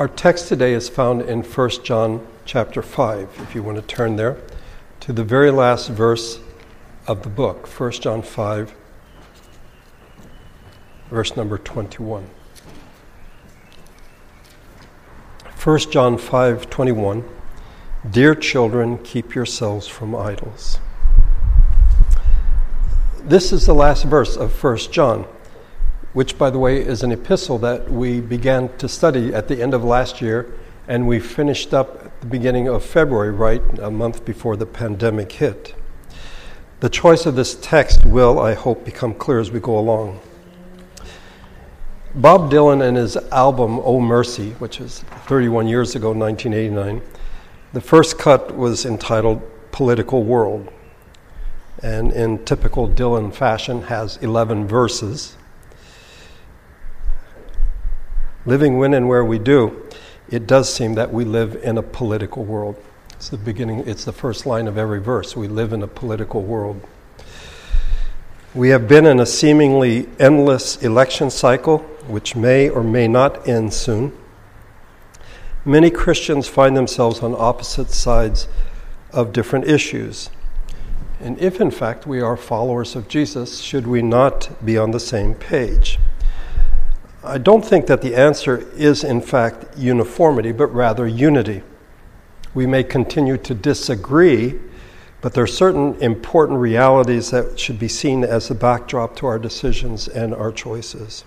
Our text today is found in 1 John chapter 5, if you want to turn there, to the very last verse of the book, 1 John 5, verse number 21. 1 John 5 21. Dear children, keep yourselves from idols. This is the last verse of 1 John, which, by the way, is an epistle that we began to study at the end of last year, and we finished up at the beginning of February, right a month before the pandemic hit. The choice of this text will, I hope, become clear as we go along. Bob Dylan and his album Oh Mercy, which is 31 years ago, 1989, the first cut was entitled Political World, and in typical Dylan fashion has 11 verses. Living when and where we do, it does seem that we live in a political world. It's the beginning, it's the first line of every verse. We live in a political world. We have been in a seemingly endless election cycle, which may or may not end soon. Many Christians find themselves on opposite sides of different issues. And if, in fact, we are followers of Jesus, should we not be on the same page? I don't think that the answer is, in fact, uniformity, but rather unity. We may continue to disagree but there are certain important realities that should be seen as the backdrop to our decisions and our choices.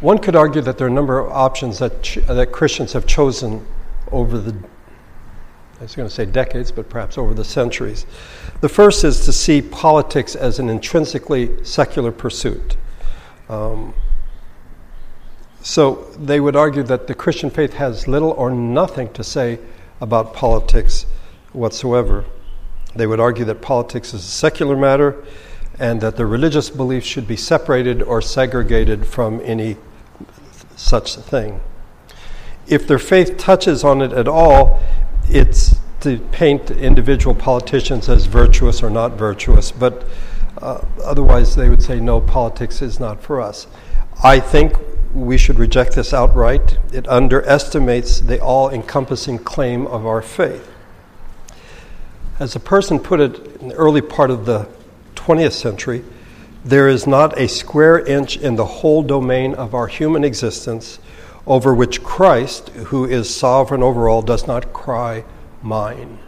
One could argue that there are a number of options that, ch- that Christians have chosen over the, I was going to say decades, but perhaps over the centuries. The first is to see politics as an intrinsically secular pursuit. Um, so they would argue that the Christian faith has little or nothing to say about politics whatsoever. They would argue that politics is a secular matter and that the religious beliefs should be separated or segregated from any such thing. If their faith touches on it at all, it's to paint individual politicians as virtuous or not virtuous, but uh, otherwise they would say, no, politics is not for us. I think we should reject this outright. It underestimates the all encompassing claim of our faith. As a person put it in the early part of the 20th century, there is not a square inch in the whole domain of our human existence over which Christ, who is sovereign over all, does not cry, Mine.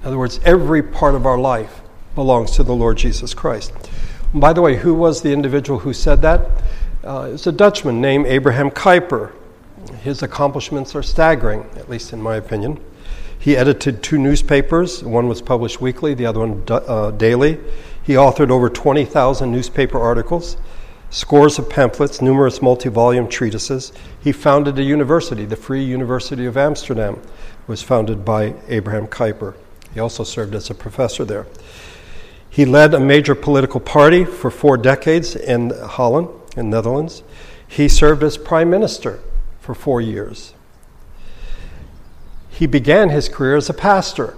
In other words, every part of our life belongs to the Lord Jesus Christ. By the way, who was the individual who said that? Uh, it's a Dutchman named Abraham Kuyper. His accomplishments are staggering, at least in my opinion. He edited two newspapers. One was published weekly, the other one uh, daily. He authored over 20,000 newspaper articles, scores of pamphlets, numerous multi volume treatises. He founded a university, the Free University of Amsterdam, was founded by Abraham Kuyper. He also served as a professor there. He led a major political party for four decades in Holland, in Netherlands. He served as prime minister for four years he began his career as a pastor.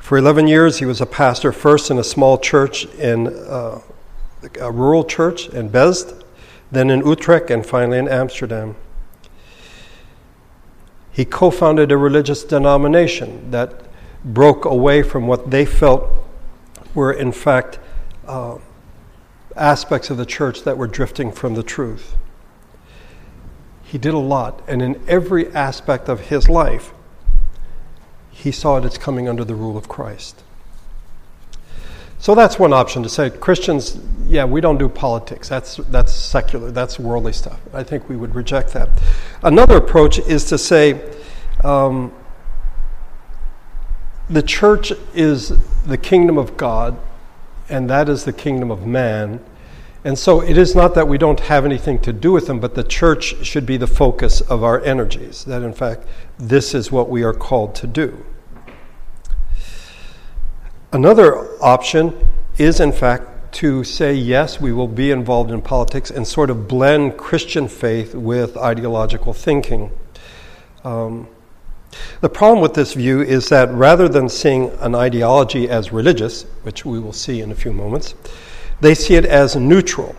For 11 years, he was a pastor first in a small church in uh, a rural church in Beesd, then in Utrecht, and finally in Amsterdam. He co founded a religious denomination that broke away from what they felt were, in fact, uh, aspects of the church that were drifting from the truth. He did a lot, and in every aspect of his life, he saw it as coming under the rule of Christ. So that's one option to say Christians, yeah, we don't do politics. That's, that's secular, that's worldly stuff. I think we would reject that. Another approach is to say um, the church is the kingdom of God, and that is the kingdom of man, and so it is not that we don't have anything to do with them, but the church should be the focus of our energies. That in fact, this is what we are called to do. Another option is, in fact, to say, yes, we will be involved in politics and sort of blend Christian faith with ideological thinking. Um, the problem with this view is that rather than seeing an ideology as religious, which we will see in a few moments, they see it as neutral.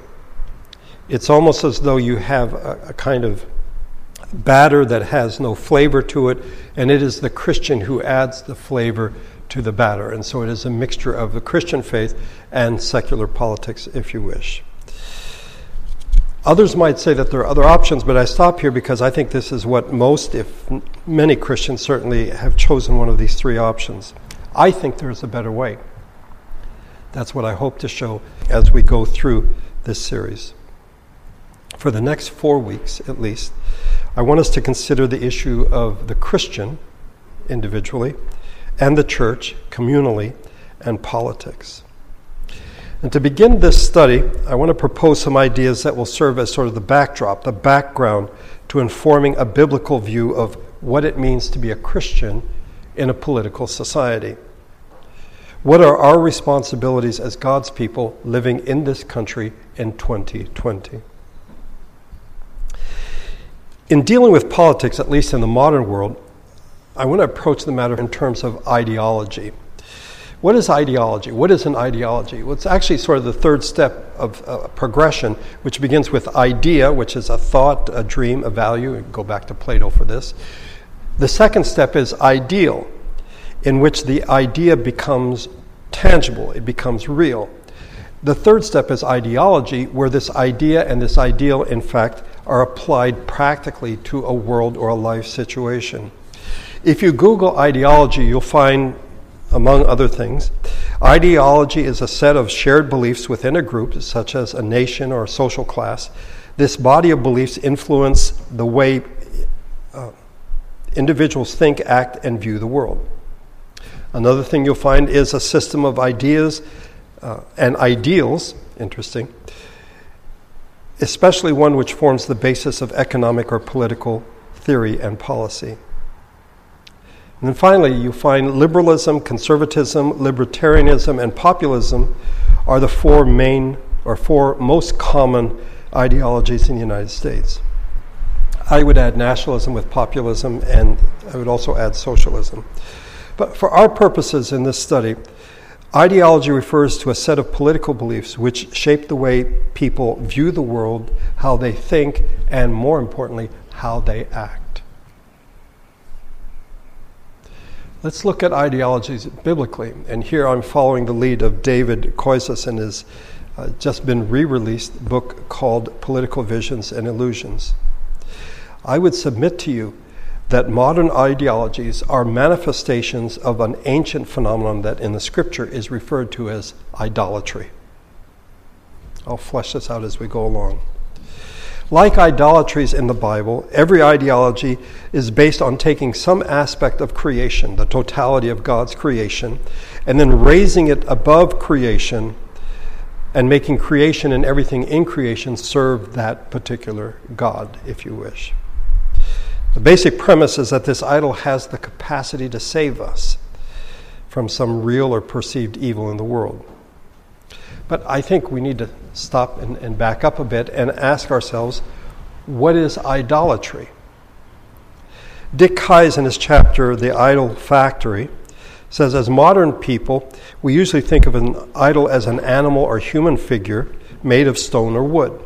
It's almost as though you have a, a kind of batter that has no flavor to it, and it is the Christian who adds the flavor to the batter. And so it is a mixture of the Christian faith and secular politics, if you wish. Others might say that there are other options, but I stop here because I think this is what most, if many Christians certainly, have chosen one of these three options. I think there's a better way. That's what I hope to show as we go through this series. For the next four weeks, at least, I want us to consider the issue of the Christian individually and the church communally and politics. And to begin this study, I want to propose some ideas that will serve as sort of the backdrop, the background to informing a biblical view of what it means to be a Christian in a political society. What are our responsibilities as God's people living in this country in 2020? In dealing with politics, at least in the modern world, I want to approach the matter in terms of ideology. What is ideology? What is an ideology? Well, it's actually sort of the third step of uh, progression, which begins with idea, which is a thought, a dream, a value. Go back to Plato for this. The second step is ideal, in which the idea becomes tangible, it becomes real. The third step is ideology, where this idea and this ideal, in fact, are applied practically to a world or a life situation. If you Google ideology, you'll find among other things. Ideology is a set of shared beliefs within a group, such as a nation or a social class. This body of beliefs influence the way uh, individuals think, act, and view the world. Another thing you'll find is a system of ideas uh, and ideals, interesting, especially one which forms the basis of economic or political theory and policy. And then finally, you find liberalism, conservatism, libertarianism, and populism are the four main or four most common ideologies in the United States. I would add nationalism with populism, and I would also add socialism. But for our purposes in this study, ideology refers to a set of political beliefs which shape the way people view the world, how they think, and more importantly, how they act. Let's look at ideologies biblically. And here I'm following the lead of David Koyzis in his uh, just been re released book called Political Visions and Illusions. I would submit to you that modern ideologies are manifestations of an ancient phenomenon that in the scripture is referred to as idolatry. I'll flesh this out as we go along. Like idolatries in the Bible, every ideology is based on taking some aspect of creation, the totality of God's creation, and then raising it above creation and making creation and everything in creation serve that particular God, if you wish. The basic premise is that this idol has the capacity to save us from some real or perceived evil in the world. But I think we need to stop and, and back up a bit and ask ourselves what is idolatry? Dick Keyes, in his chapter, The Idol Factory, says as modern people, we usually think of an idol as an animal or human figure made of stone or wood.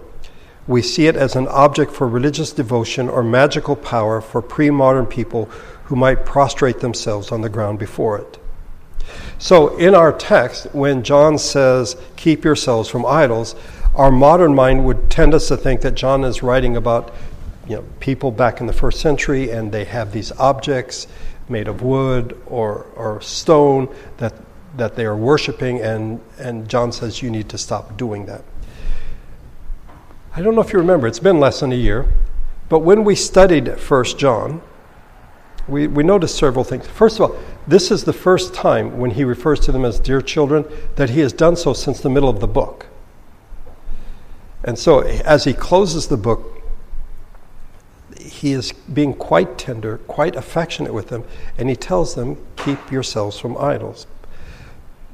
We see it as an object for religious devotion or magical power for pre modern people who might prostrate themselves on the ground before it. So, in our text, when John says, Keep yourselves from idols, our modern mind would tend us to think that John is writing about you know, people back in the first century and they have these objects made of wood or, or stone that, that they are worshiping, and, and John says you need to stop doing that. I don't know if you remember, it's been less than a year, but when we studied First John, we, we noticed several things. First of all, this is the first time when he refers to them as dear children that he has done so since the middle of the book. And so, as he closes the book, he is being quite tender, quite affectionate with them, and he tells them, Keep yourselves from idols.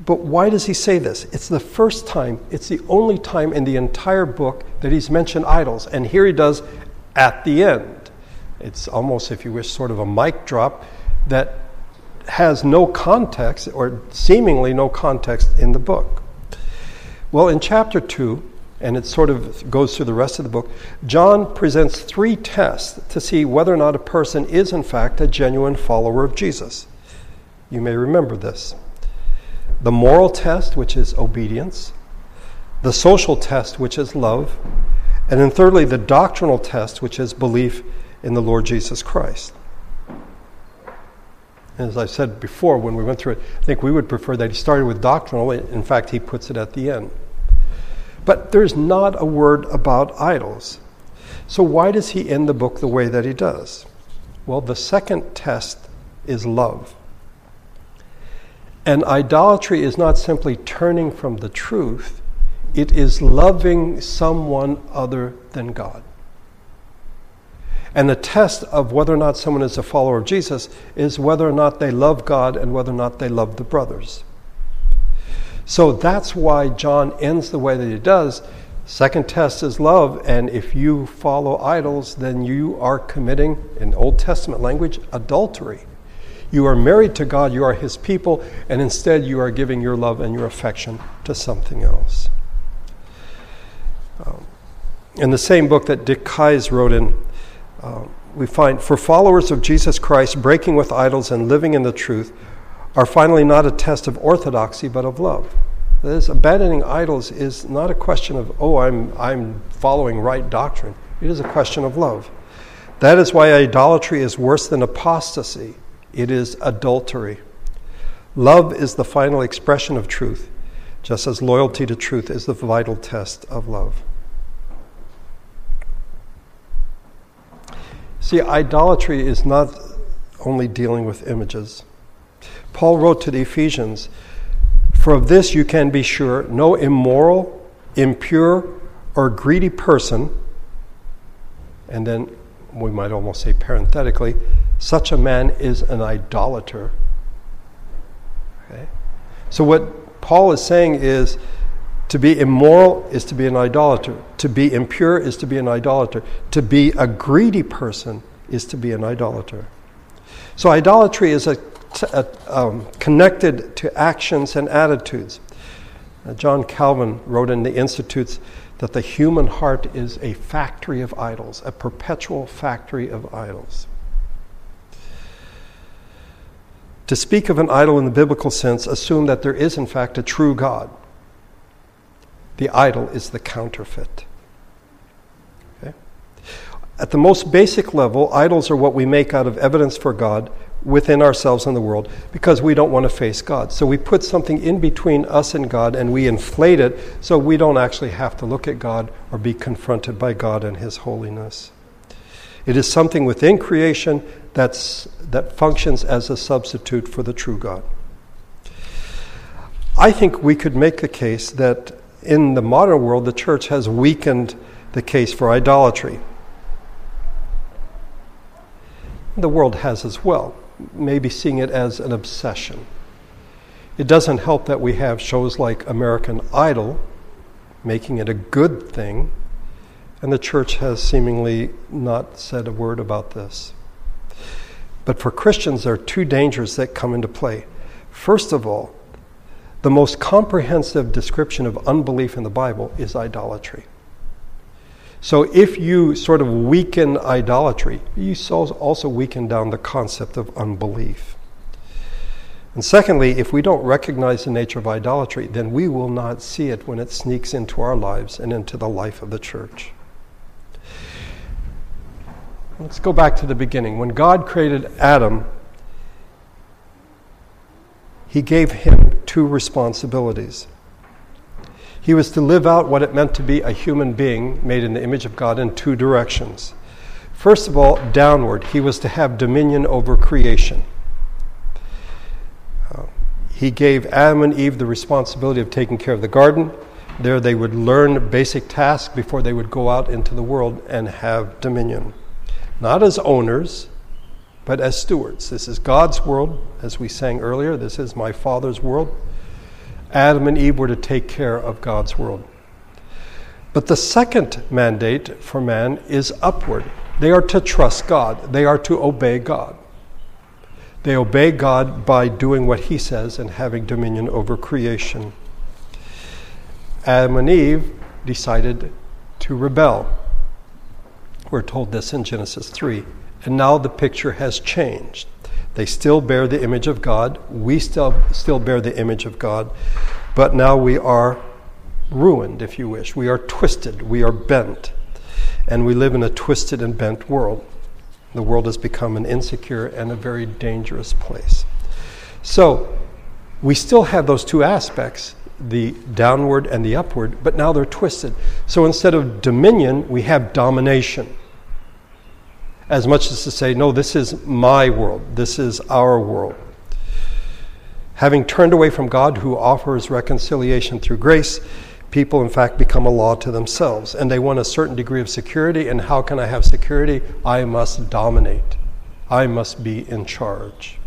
But why does he say this? It's the first time, it's the only time in the entire book that he's mentioned idols. And here he does at the end. It's almost, if you wish, sort of a mic drop that has no context, or seemingly no context, in the book. Well, in chapter 2, and it sort of goes through the rest of the book, John presents three tests to see whether or not a person is, in fact, a genuine follower of Jesus. You may remember this the moral test, which is obedience, the social test, which is love, and then thirdly, the doctrinal test, which is belief in the Lord Jesus Christ. As I said before when we went through it, I think we would prefer that he started with doctrinal. In fact, he puts it at the end. But there's not a word about idols. So, why does he end the book the way that he does? Well, the second test is love. And idolatry is not simply turning from the truth, it is loving someone other than God. And the test of whether or not someone is a follower of Jesus is whether or not they love God and whether or not they love the brothers. So that's why John ends the way that he does. Second test is love, and if you follow idols, then you are committing, in Old Testament language, adultery. You are married to God, you are His people, and instead you are giving your love and your affection to something else. Um, in the same book that Dick Keyes wrote in, uh, we find for followers of Jesus Christ, breaking with idols and living in the truth are finally not a test of orthodoxy but of love. This abandoning idols is not a question of, oh, I'm, I'm following right doctrine. It is a question of love. That is why idolatry is worse than apostasy. It is adultery. Love is the final expression of truth, just as loyalty to truth is the vital test of love. See, idolatry is not only dealing with images. Paul wrote to the Ephesians, For of this you can be sure no immoral, impure, or greedy person, and then we might almost say parenthetically, such a man is an idolater. Okay? So, what Paul is saying is to be immoral is to be an idolater, to be impure is to be an idolater, to be a greedy person is to be an idolater. So, idolatry is a uh, um, connected to actions and attitudes. Uh, John Calvin wrote in the Institutes that the human heart is a factory of idols, a perpetual factory of idols. To speak of an idol in the biblical sense, assume that there is, in fact, a true God. The idol is the counterfeit. Okay? At the most basic level, idols are what we make out of evidence for God within ourselves and the world because we don't want to face God. So we put something in between us and God and we inflate it so we don't actually have to look at God or be confronted by God and His holiness. It is something within creation that's, that functions as a substitute for the true God. I think we could make the case that in the modern world, the church has weakened the case for idolatry. The world has as well maybe seeing it as an obsession. It doesn't help that we have shows like American Idol making it a good thing, and the church has seemingly not said a word about this. But for Christians, there are two dangers that come into play. First of all, the most comprehensive description of unbelief in the Bible is idolatry. So if you sort of weaken idolatry, you also weaken down the concept of unbelief. And secondly, if we don't recognize the nature of idolatry, then we will not see it when it sneaks into our lives and into the life of the church. Let's go back to the beginning. When God created Adam, he gave him two responsibilities. He was to live out what it meant to be a human being made in the image of God in two directions. First of all, downward, he was to have dominion over creation. Uh, he gave Adam and Eve the responsibility of taking care of the garden. There, they would learn basic tasks before they would go out into the world and have dominion. Not as owners, but as stewards. This is God's world, as we sang earlier. This is my Father's world. Adam and Eve were to take care of God's world. But the second mandate for man is upward. They are to trust God, they are to obey God. They obey God by doing what He says and having dominion over creation. Adam and Eve decided to rebel. We're told this in Genesis 3. And now the picture has changed. They still bear the image of God. We still, still bear the image of God. But now we are ruined, if you wish. We are twisted. We are bent. And we live in a twisted and bent world. The world has become an insecure and a very dangerous place. So, we still have those two aspects the downward and the upward, but now they're twisted. So instead of dominion, we have domination. As much as to say, no, this is my world, this is our world. Having turned away from God, who offers reconciliation through grace, people in fact become a law to themselves. And they want a certain degree of security. And how can I have security? I must dominate, I must be in charge.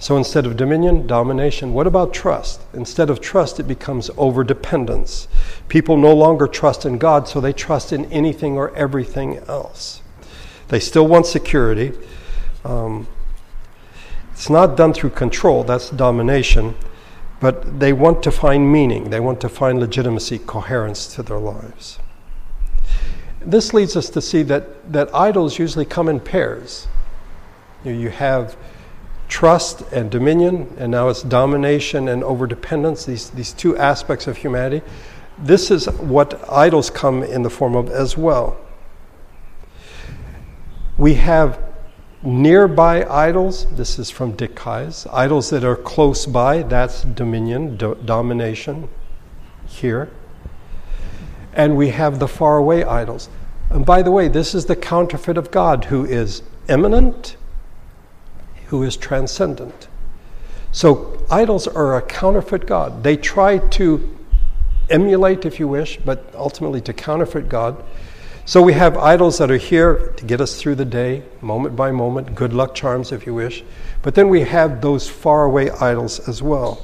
So instead of dominion, domination. What about trust? Instead of trust, it becomes overdependence. People no longer trust in God, so they trust in anything or everything else. They still want security. Um, it's not done through control, that's domination, but they want to find meaning, they want to find legitimacy, coherence to their lives. This leads us to see that, that idols usually come in pairs. You, you have trust and dominion, and now it's domination and overdependence, these, these two aspects of humanity. This is what idols come in the form of as well. We have nearby idols, this is from Dick Keyes, idols that are close by, that's dominion, do- domination here. And we have the faraway idols. And by the way, this is the counterfeit of God who is immanent who is transcendent. So idols are a counterfeit God. They try to emulate, if you wish, but ultimately to counterfeit God. So we have idols that are here to get us through the day, moment by moment, good luck charms, if you wish. But then we have those faraway idols as well.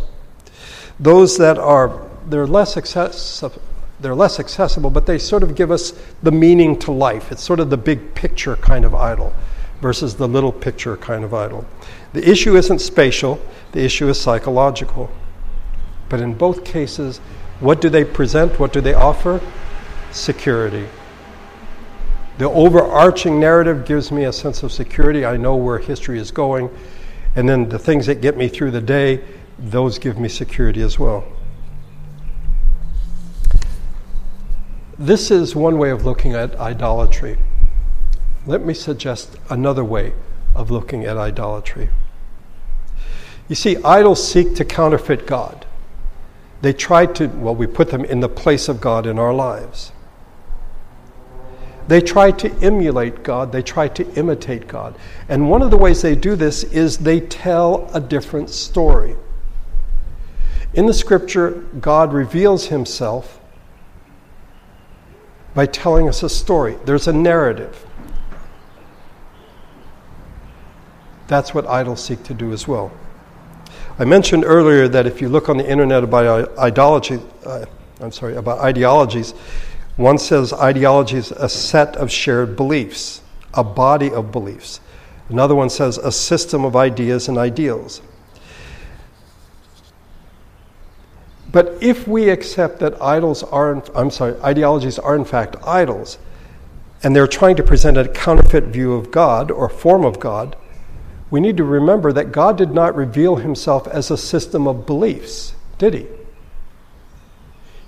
Those that are they're less accessible, they're less accessible, but they sort of give us the meaning to life. It's sort of the big picture kind of idol versus the little picture kind of idol. The issue isn't spatial, the issue is psychological. But in both cases, what do they present? What do they offer? Security. The overarching narrative gives me a sense of security. I know where history is going. And then the things that get me through the day, those give me security as well. This is one way of looking at idolatry. Let me suggest another way of looking at idolatry. You see, idols seek to counterfeit God. They try to, well, we put them in the place of God in our lives. They try to emulate God, they try to imitate God. And one of the ways they do this is they tell a different story. In the scripture, God reveals himself by telling us a story. There's a narrative. That's what idols seek to do as well. I mentioned earlier that if you look on the internet about ideology, uh, I'm sorry, about ideologies, one says ideology is a set of shared beliefs, a body of beliefs. Another one says a system of ideas and ideals. But if we accept that idols are, I'm sorry, ideologies are in fact idols, and they're trying to present a counterfeit view of God or form of God, we need to remember that God did not reveal himself as a system of beliefs, did he?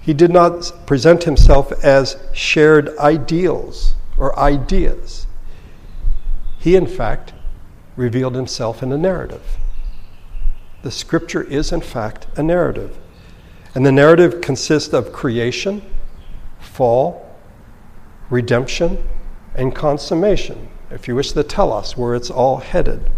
He did not present himself as shared ideals or ideas. He, in fact, revealed himself in a narrative. The scripture is, in fact, a narrative. And the narrative consists of creation, fall, redemption, and consummation. If you wish to tell us where it's all headed.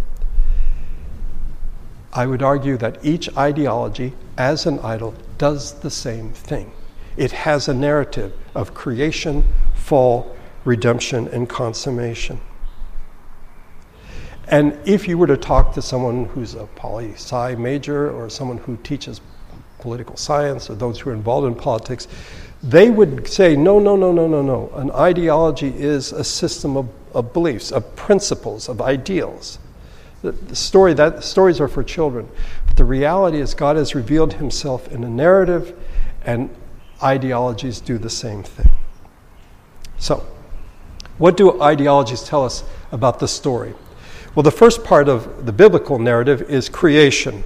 I would argue that each ideology, as an idol, does the same thing. It has a narrative of creation, fall, redemption, and consummation. And if you were to talk to someone who's a poli sci major or someone who teaches political science or those who are involved in politics, they would say, no, no, no, no, no, no. An ideology is a system of, of beliefs, of principles, of ideals. The, story that stories are for children, but the reality is God has revealed Himself in a narrative, and ideologies do the same thing. So, what do ideologies tell us about the story? Well, the first part of the biblical narrative is creation.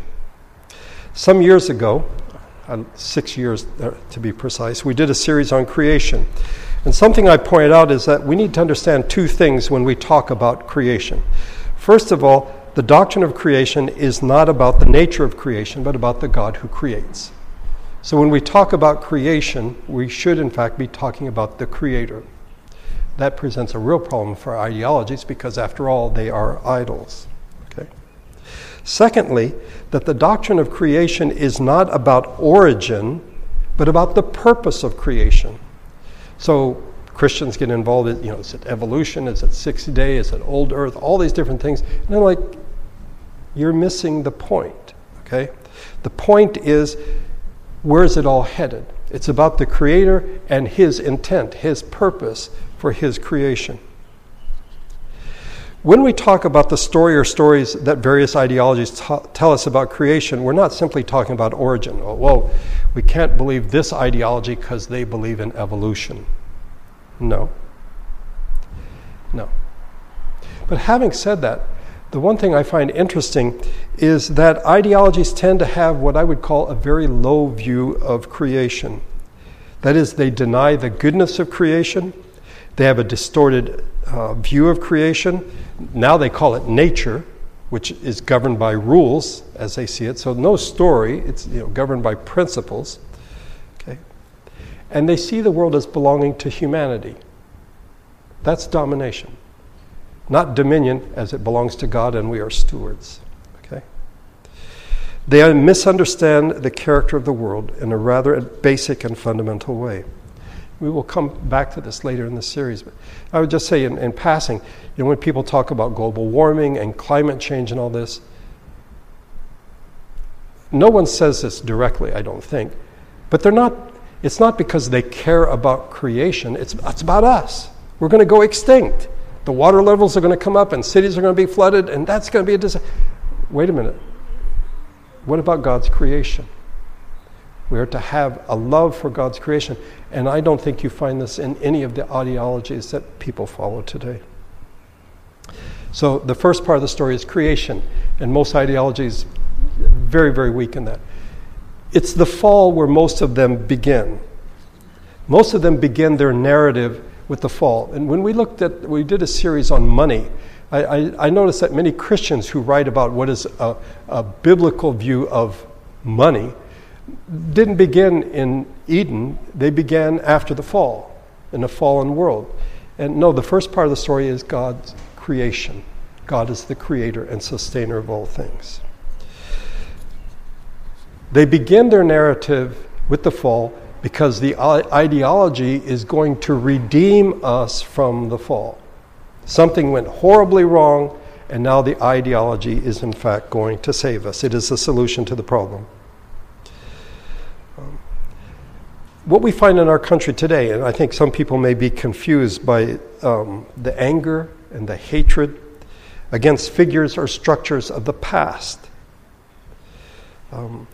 Some years ago, uh, six years uh, to be precise, we did a series on creation. And something I pointed out is that we need to understand two things when we talk about creation. First of all, the doctrine of creation is not about the nature of creation, but about the God who creates. So when we talk about creation, we should in fact be talking about the Creator. That presents a real problem for ideologies because, after all, they are idols. Okay? Secondly, that the doctrine of creation is not about origin, but about the purpose of creation. So Christians get involved in, you know, is it evolution? Is it 60 day? Is it old earth? All these different things. And I'm like, you're missing the point, okay? The point is where is it all headed? It's about the Creator and His intent, His purpose for His creation. When we talk about the story or stories that various ideologies t- tell us about creation, we're not simply talking about origin. Oh, well, we can't believe this ideology because they believe in evolution. No. No. But having said that, the one thing I find interesting is that ideologies tend to have what I would call a very low view of creation. That is, they deny the goodness of creation, they have a distorted uh, view of creation. Now they call it nature, which is governed by rules as they see it. So, no story, it's you know, governed by principles. Okay? And they see the world as belonging to humanity. That's domination not dominion as it belongs to God and we are stewards. Okay? They misunderstand the character of the world in a rather basic and fundamental way. We will come back to this later in the series, but I would just say in, in passing, you know, when people talk about global warming and climate change and all this, no one says this directly, I don't think, but they're not, it's not because they care about creation, it's, it's about us. We're going to go extinct the water levels are going to come up and cities are going to be flooded, and that's going to be a disaster. Wait a minute. What about God's creation? We are to have a love for God's creation, and I don't think you find this in any of the ideologies that people follow today. So, the first part of the story is creation, and most ideologies very, very weak in that. It's the fall where most of them begin. Most of them begin their narrative with the fall. And when we looked at, we did a series on money. I, I, I noticed that many Christians who write about what is a, a biblical view of money didn't begin in Eden, they began after the fall, in a fallen world. And no, the first part of the story is God's creation. God is the creator and sustainer of all things. They begin their narrative with the fall because the ideology is going to redeem us from the fall. Something went horribly wrong, and now the ideology is in fact going to save us. It is the solution to the problem. Um, what we find in our country today, and I think some people may be confused by um, the anger and the hatred against figures or structures of the past. Um,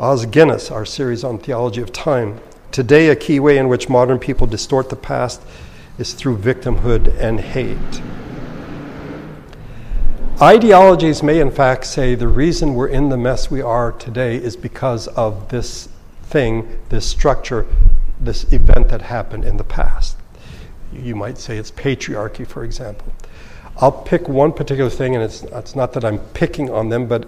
Os Guinness, our series on theology of time, Today, a key way in which modern people distort the past is through victimhood and hate. Ideologies may, in fact, say the reason we're in the mess we are today is because of this thing, this structure, this event that happened in the past. You might say it's patriarchy, for example. I'll pick one particular thing, and it's, it's not that I'm picking on them, but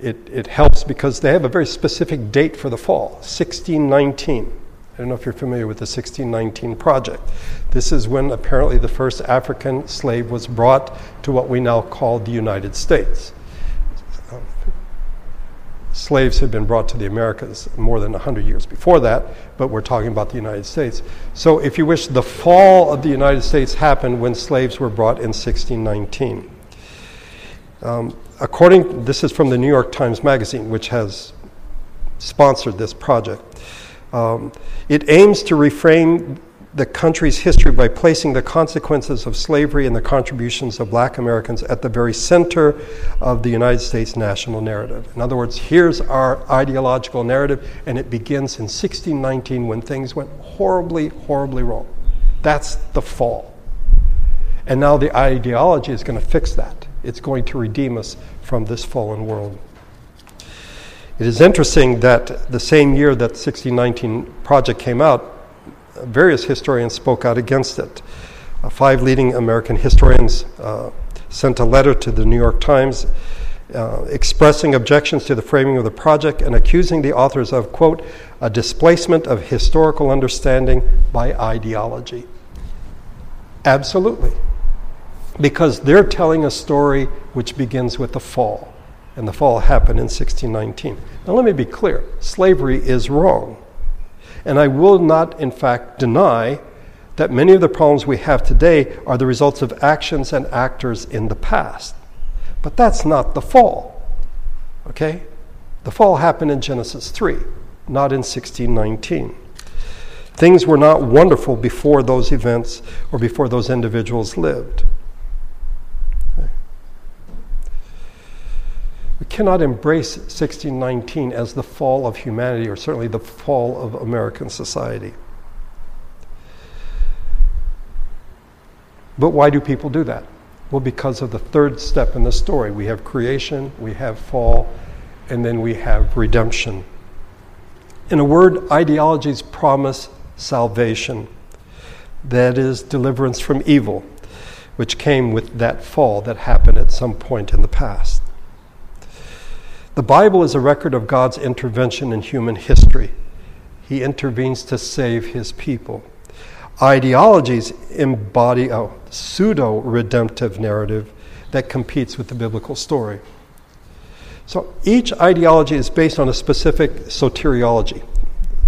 it, it helps because they have a very specific date for the fall 1619. I don't know if you're familiar with the 1619 Project. This is when apparently the first African slave was brought to what we now call the United States. Slaves had been brought to the Americas more than 100 years before that, but we're talking about the United States. So, if you wish, the fall of the United States happened when slaves were brought in 1619. Um, according, this is from the New York Times Magazine, which has sponsored this project. Um, it aims to reframe the country's history by placing the consequences of slavery and the contributions of black Americans at the very center of the United States national narrative. In other words, here's our ideological narrative, and it begins in 1619 when things went horribly, horribly wrong. That's the fall. And now the ideology is going to fix that. It's going to redeem us from this fallen world. It is interesting that the same year that the 1619 project came out, various historians spoke out against it. Uh, five leading American historians uh, sent a letter to the New York Times uh, expressing objections to the framing of the project and accusing the authors of, quote, a displacement of historical understanding by ideology. Absolutely. Because they're telling a story which begins with the fall, and the fall happened in 1619. Now, let me be clear slavery is wrong. And I will not, in fact, deny that many of the problems we have today are the results of actions and actors in the past. But that's not the fall. Okay? The fall happened in Genesis 3, not in 1619. Things were not wonderful before those events or before those individuals lived. Cannot embrace 1619 as the fall of humanity, or certainly the fall of American society. But why do people do that? Well, because of the third step in the story. We have creation, we have fall, and then we have redemption. In a word, ideologies promise salvation. That is deliverance from evil, which came with that fall that happened at some point in the past. The Bible is a record of God's intervention in human history. He intervenes to save his people. Ideologies embody a pseudo redemptive narrative that competes with the biblical story. So each ideology is based on a specific soteriology,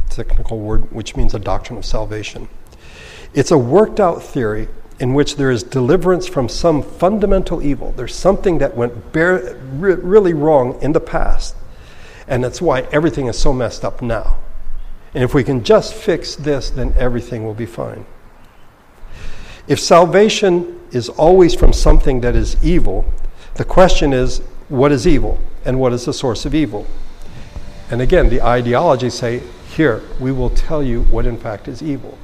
technical word which means a doctrine of salvation. It's a worked out theory in which there is deliverance from some fundamental evil. There's something that went bare, re- really wrong in the past, and that's why everything is so messed up now. And if we can just fix this, then everything will be fine. If salvation is always from something that is evil, the question is what is evil and what is the source of evil? And again, the ideologies say, here, we will tell you what in fact is evil.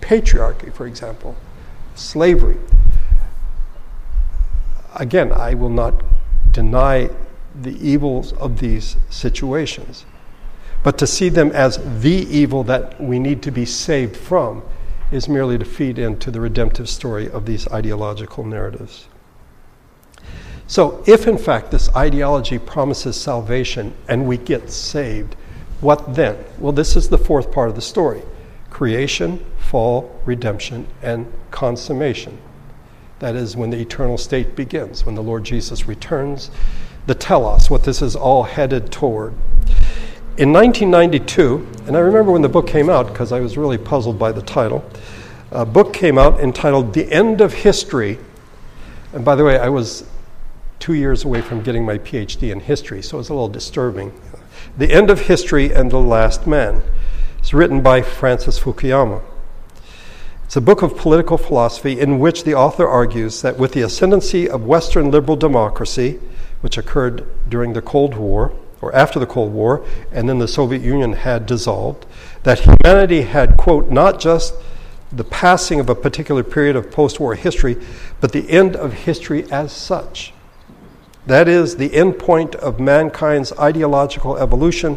Patriarchy, for example slavery. Again, I will not deny the evils of these situations, but to see them as the evil that we need to be saved from is merely to feed into the redemptive story of these ideological narratives. So, if in fact this ideology promises salvation and we get saved, what then? Well, this is the fourth part of the story creation, fall, redemption, and consummation. That is when the eternal state begins, when the Lord Jesus returns, the telos, what this is all headed toward. In 1992, and I remember when the book came out because I was really puzzled by the title, a book came out entitled The End of History. And by the way, I was two years away from getting my PhD in history, so it was a little disturbing. The End of History and the Last Man. It's written by Francis Fukuyama. It's a book of political philosophy in which the author argues that with the ascendancy of Western liberal democracy, which occurred during the Cold War, or after the Cold War, and then the Soviet Union had dissolved, that humanity had, quote, not just the passing of a particular period of post war history, but the end of history as such. That is, the end point of mankind's ideological evolution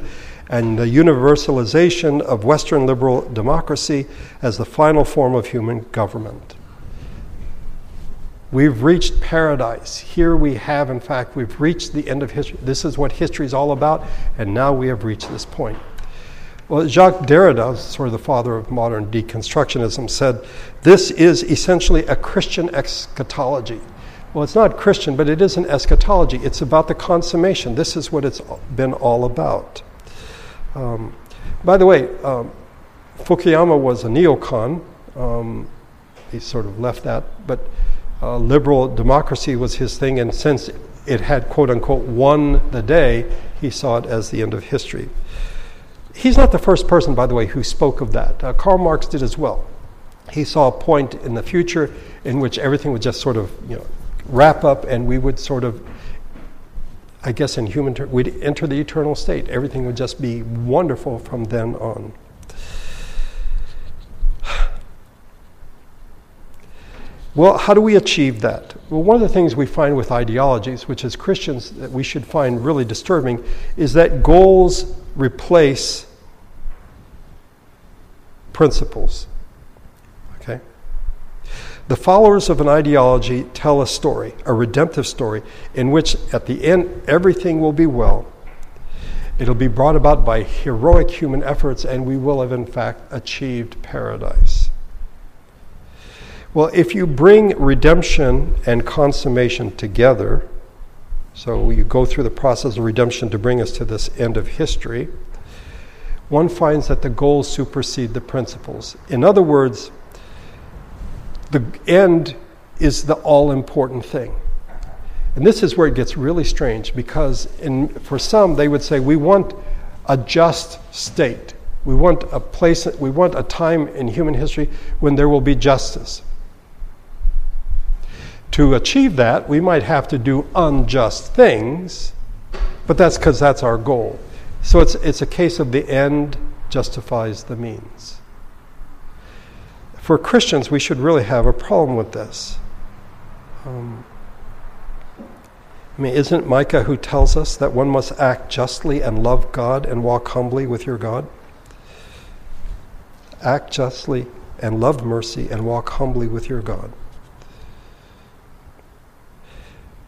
and the universalization of Western liberal democracy as the final form of human government. We've reached paradise. Here we have, in fact, we've reached the end of history. This is what history is all about, and now we have reached this point. Well, Jacques Derrida, sort of the father of modern deconstructionism, said this is essentially a Christian eschatology. Well, it's not Christian, but it is an eschatology. It's about the consummation. This is what it's been all about. Um, by the way, um, Fukuyama was a neocon. Um, he sort of left that, but uh, liberal democracy was his thing, and since it had quote unquote won the day, he saw it as the end of history. He's not the first person, by the way, who spoke of that. Uh, Karl Marx did as well. He saw a point in the future in which everything would just sort of, you know, wrap up and we would sort of I guess in human terms, we'd enter the eternal state. Everything would just be wonderful from then on. Well, how do we achieve that? Well, one of the things we find with ideologies, which as Christians that we should find really disturbing, is that goals replace principles. The followers of an ideology tell a story, a redemptive story, in which at the end everything will be well. It'll be brought about by heroic human efforts, and we will have, in fact, achieved paradise. Well, if you bring redemption and consummation together, so you go through the process of redemption to bring us to this end of history, one finds that the goals supersede the principles. In other words, the end is the all important thing. And this is where it gets really strange because in, for some, they would say, we want a just state. We want a place, we want a time in human history when there will be justice. To achieve that, we might have to do unjust things, but that's because that's our goal. So it's, it's a case of the end justifies the means. For Christians, we should really have a problem with this. Um, I mean, isn't Micah who tells us that one must act justly and love God and walk humbly with your God? Act justly and love mercy and walk humbly with your God.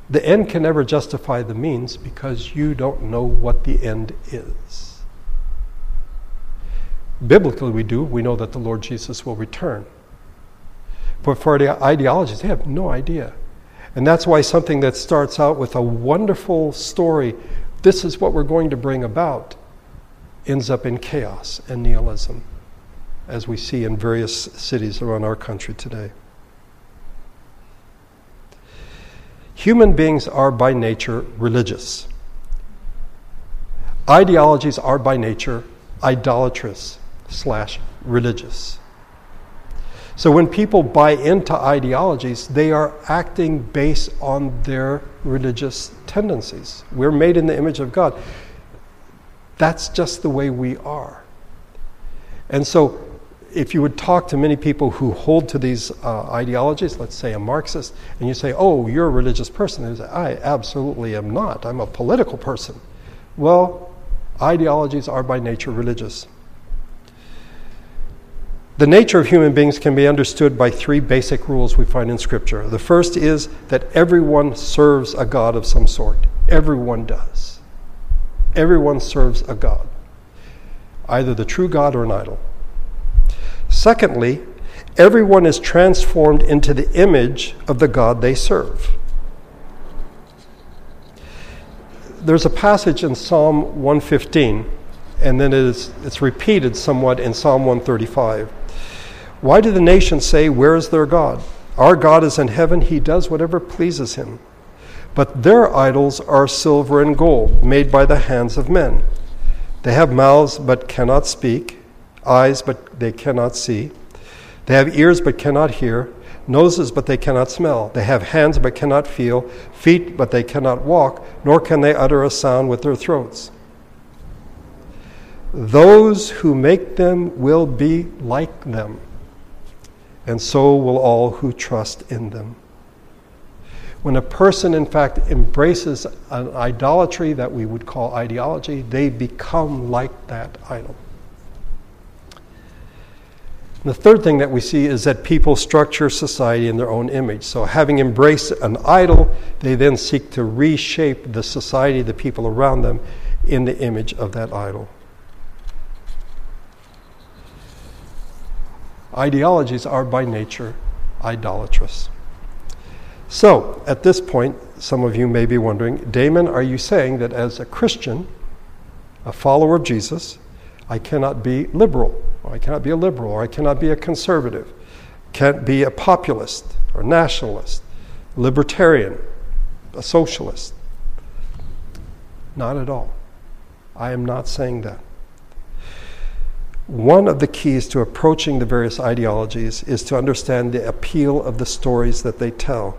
The end can never justify the means because you don't know what the end is. Biblically, we do. We know that the Lord Jesus will return. But for the ideologies, they have no idea. And that's why something that starts out with a wonderful story, this is what we're going to bring about, ends up in chaos and nihilism, as we see in various cities around our country today. Human beings are by nature religious. Ideologies are by nature idolatrous slash religious. So when people buy into ideologies, they are acting based on their religious tendencies. We're made in the image of God. That's just the way we are. And so if you would talk to many people who hold to these uh, ideologies, let's say a Marxist, and you say, oh, you're a religious person, they say, I absolutely am not. I'm a political person. Well, ideologies are by nature religious. The nature of human beings can be understood by three basic rules we find in Scripture. The first is that everyone serves a God of some sort. Everyone does. Everyone serves a God, either the true God or an idol. Secondly, everyone is transformed into the image of the God they serve. There's a passage in Psalm 115, and then it is, it's repeated somewhat in Psalm 135. Why do the nations say, Where is their God? Our God is in heaven, he does whatever pleases him. But their idols are silver and gold, made by the hands of men. They have mouths but cannot speak eyes, but they cannot see. They have ears, but cannot hear, noses, but they cannot smell. They have hands, but cannot feel, feet, but they cannot walk, nor can they utter a sound with their throats. Those who make them will be like them, and so will all who trust in them. When a person, in fact, embraces an idolatry that we would call ideology, they become like that idol. The third thing that we see is that people structure society in their own image. So, having embraced an idol, they then seek to reshape the society, the people around them, in the image of that idol. Ideologies are by nature idolatrous. So, at this point, some of you may be wondering Damon, are you saying that as a Christian, a follower of Jesus, I cannot be liberal? or I cannot be a liberal, or I cannot be a conservative, can't be a populist or nationalist, libertarian, a socialist. Not at all. I am not saying that. One of the keys to approaching the various ideologies is to understand the appeal of the stories that they tell,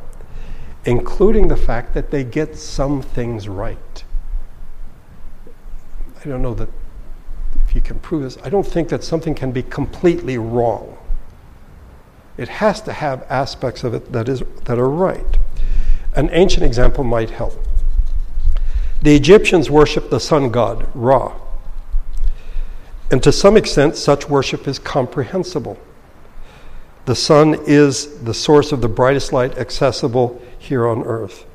including the fact that they get some things right. I don't know that if you can prove this, I don't think that something can be completely wrong. It has to have aspects of it that, is, that are right. An ancient example might help. The Egyptians worshiped the sun god, Ra. And to some extent, such worship is comprehensible. The sun is the source of the brightest light accessible here on earth.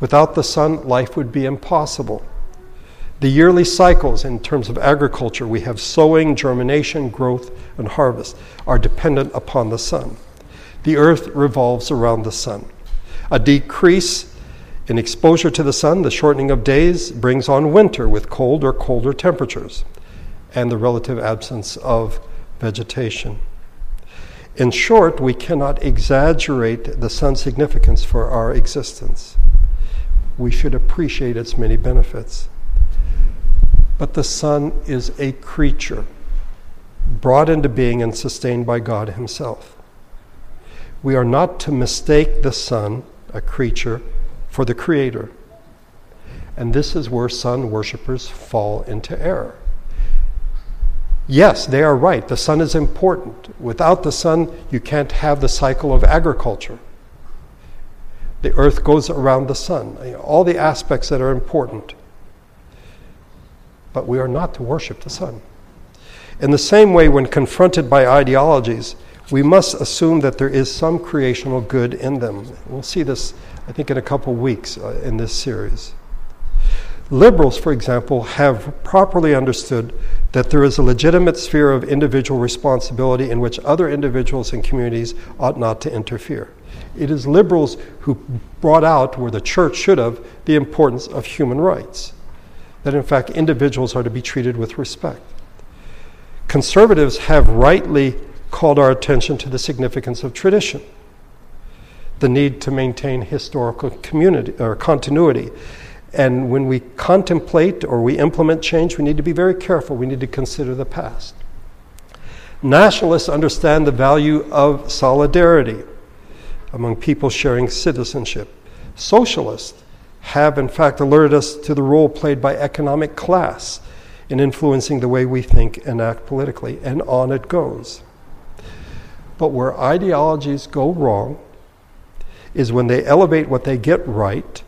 Without the sun, life would be impossible. The yearly cycles in terms of agriculture, we have sowing, germination, growth, and harvest, are dependent upon the sun. The earth revolves around the sun. A decrease in exposure to the sun, the shortening of days, brings on winter with cold or colder temperatures and the relative absence of vegetation. In short, we cannot exaggerate the sun's significance for our existence. We should appreciate its many benefits. But the sun is a creature brought into being and sustained by God Himself. We are not to mistake the sun, a creature, for the Creator. And this is where sun worshippers fall into error. Yes, they are right. The sun is important. Without the sun, you can't have the cycle of agriculture. The earth goes around the sun. All the aspects that are important. But we are not to worship the sun. In the same way, when confronted by ideologies, we must assume that there is some creational good in them. We'll see this, I think, in a couple weeks uh, in this series. Liberals, for example, have properly understood that there is a legitimate sphere of individual responsibility in which other individuals and communities ought not to interfere. It is liberals who brought out, where the church should have, the importance of human rights. That in fact individuals are to be treated with respect. Conservatives have rightly called our attention to the significance of tradition, the need to maintain historical community or continuity, and when we contemplate or we implement change, we need to be very careful. We need to consider the past. Nationalists understand the value of solidarity among people sharing citizenship. Socialists have, in fact, alerted us to the role played by economic class in influencing the way we think and act politically, and on it goes. But where ideologies go wrong is when they elevate what they get right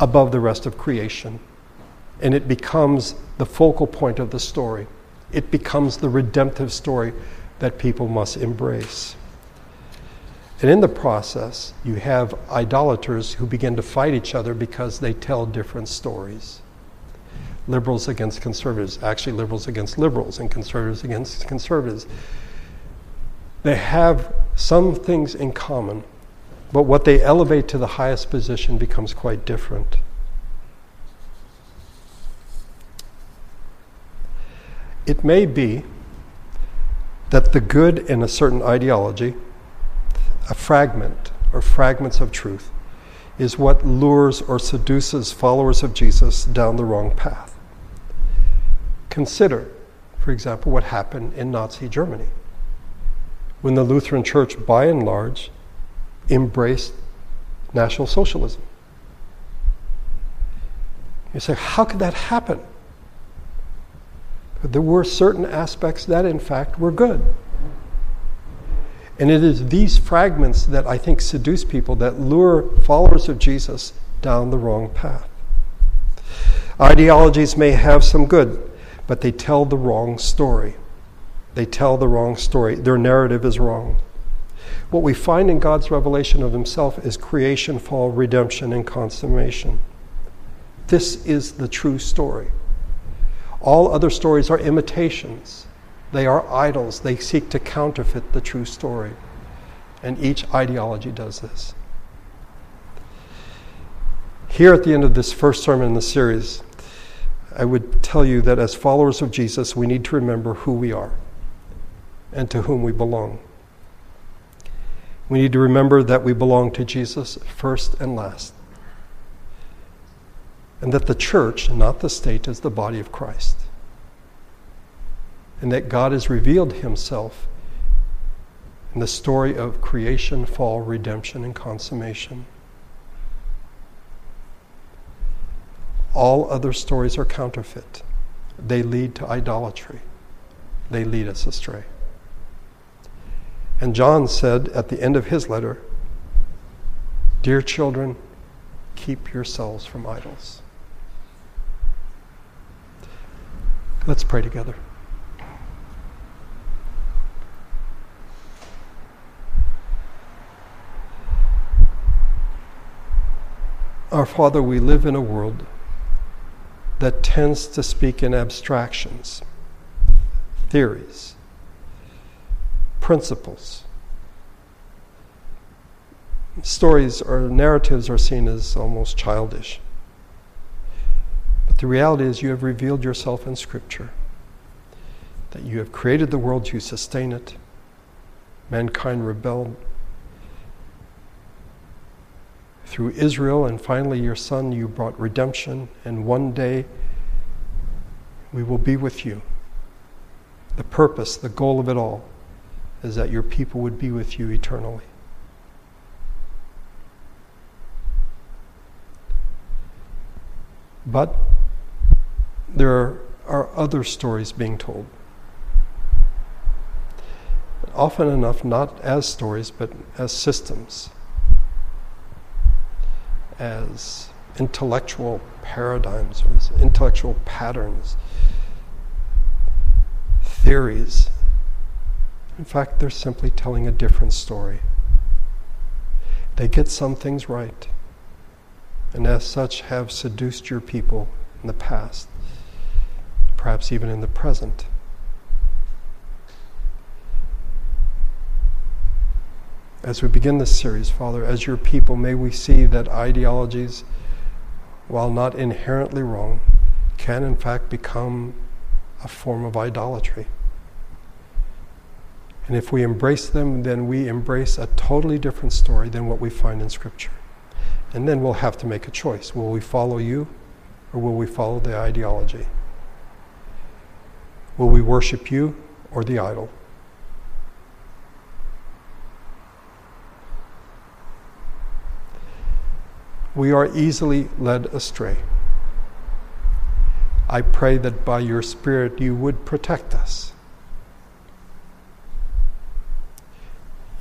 above the rest of creation. And it becomes the focal point of the story. It becomes the redemptive story that people must embrace. And in the process, you have idolaters who begin to fight each other because they tell different stories. Liberals against conservatives, actually, liberals against liberals, and conservatives against conservatives. They have some things in common, but what they elevate to the highest position becomes quite different. It may be that the good in a certain ideology, a fragment or fragments of truth, is what lures or seduces followers of Jesus down the wrong path. Consider, for example, what happened in Nazi Germany when the Lutheran Church, by and large, embraced National Socialism. You say, how could that happen? But there were certain aspects that, in fact, were good. And it is these fragments that I think seduce people, that lure followers of Jesus down the wrong path. Ideologies may have some good, but they tell the wrong story. They tell the wrong story. Their narrative is wrong. What we find in God's revelation of Himself is creation, fall, redemption, and consummation. This is the true story. All other stories are imitations, they are idols. They seek to counterfeit the true story. And each ideology does this. Here at the end of this first sermon in the series, I would tell you that as followers of Jesus, we need to remember who we are and to whom we belong. We need to remember that we belong to Jesus first and last. And that the church, not the state, is the body of Christ. and that God has revealed himself in the story of creation, fall, redemption, and consummation. All other stories are counterfeit. They lead to idolatry. They lead us astray. And John said at the end of his letter, Dear children, keep yourselves from idols. Let's pray together. Our Father, we live in a world that tends to speak in abstractions, theories, principles. Stories or narratives are seen as almost childish. But the reality is, you have revealed yourself in Scripture, that you have created the world to sustain it. Mankind rebelled, through Israel, and finally your Son, you brought redemption, and one day we will be with you. The purpose, the goal of it all, is that your people would be with you eternally. But there are other stories being told. Often enough, not as stories, but as systems as intellectual paradigms or as intellectual patterns, theories. In fact, they're simply telling a different story. They get some things right, and as such have seduced your people in the past, perhaps even in the present. As we begin this series, Father, as your people, may we see that ideologies, while not inherently wrong, can in fact become a form of idolatry. And if we embrace them, then we embrace a totally different story than what we find in Scripture. And then we'll have to make a choice. Will we follow you or will we follow the ideology? Will we worship you or the idol? we are easily led astray. I pray that by your Spirit you would protect us.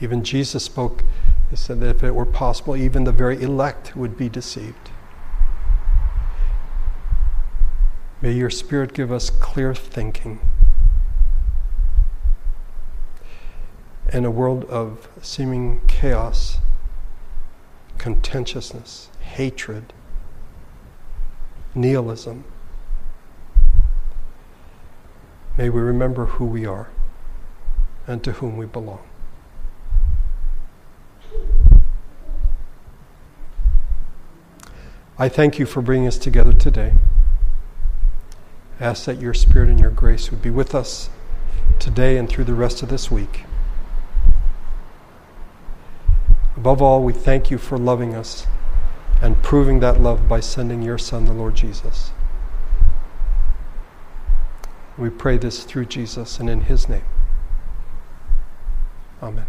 Even Jesus spoke, he said that if it were possible, even the very elect would be deceived. May your Spirit give us clear thinking. In a world of seeming chaos, contentiousness, hatred, nihilism. May we remember who we are and to whom we belong. I thank you for bringing us together today. I ask that your Spirit and your grace would be with us today and through the rest of this week. Above all, we thank you for loving us and proving that love by sending your Son, the Lord Jesus. We pray this through Jesus and in his name. Amen.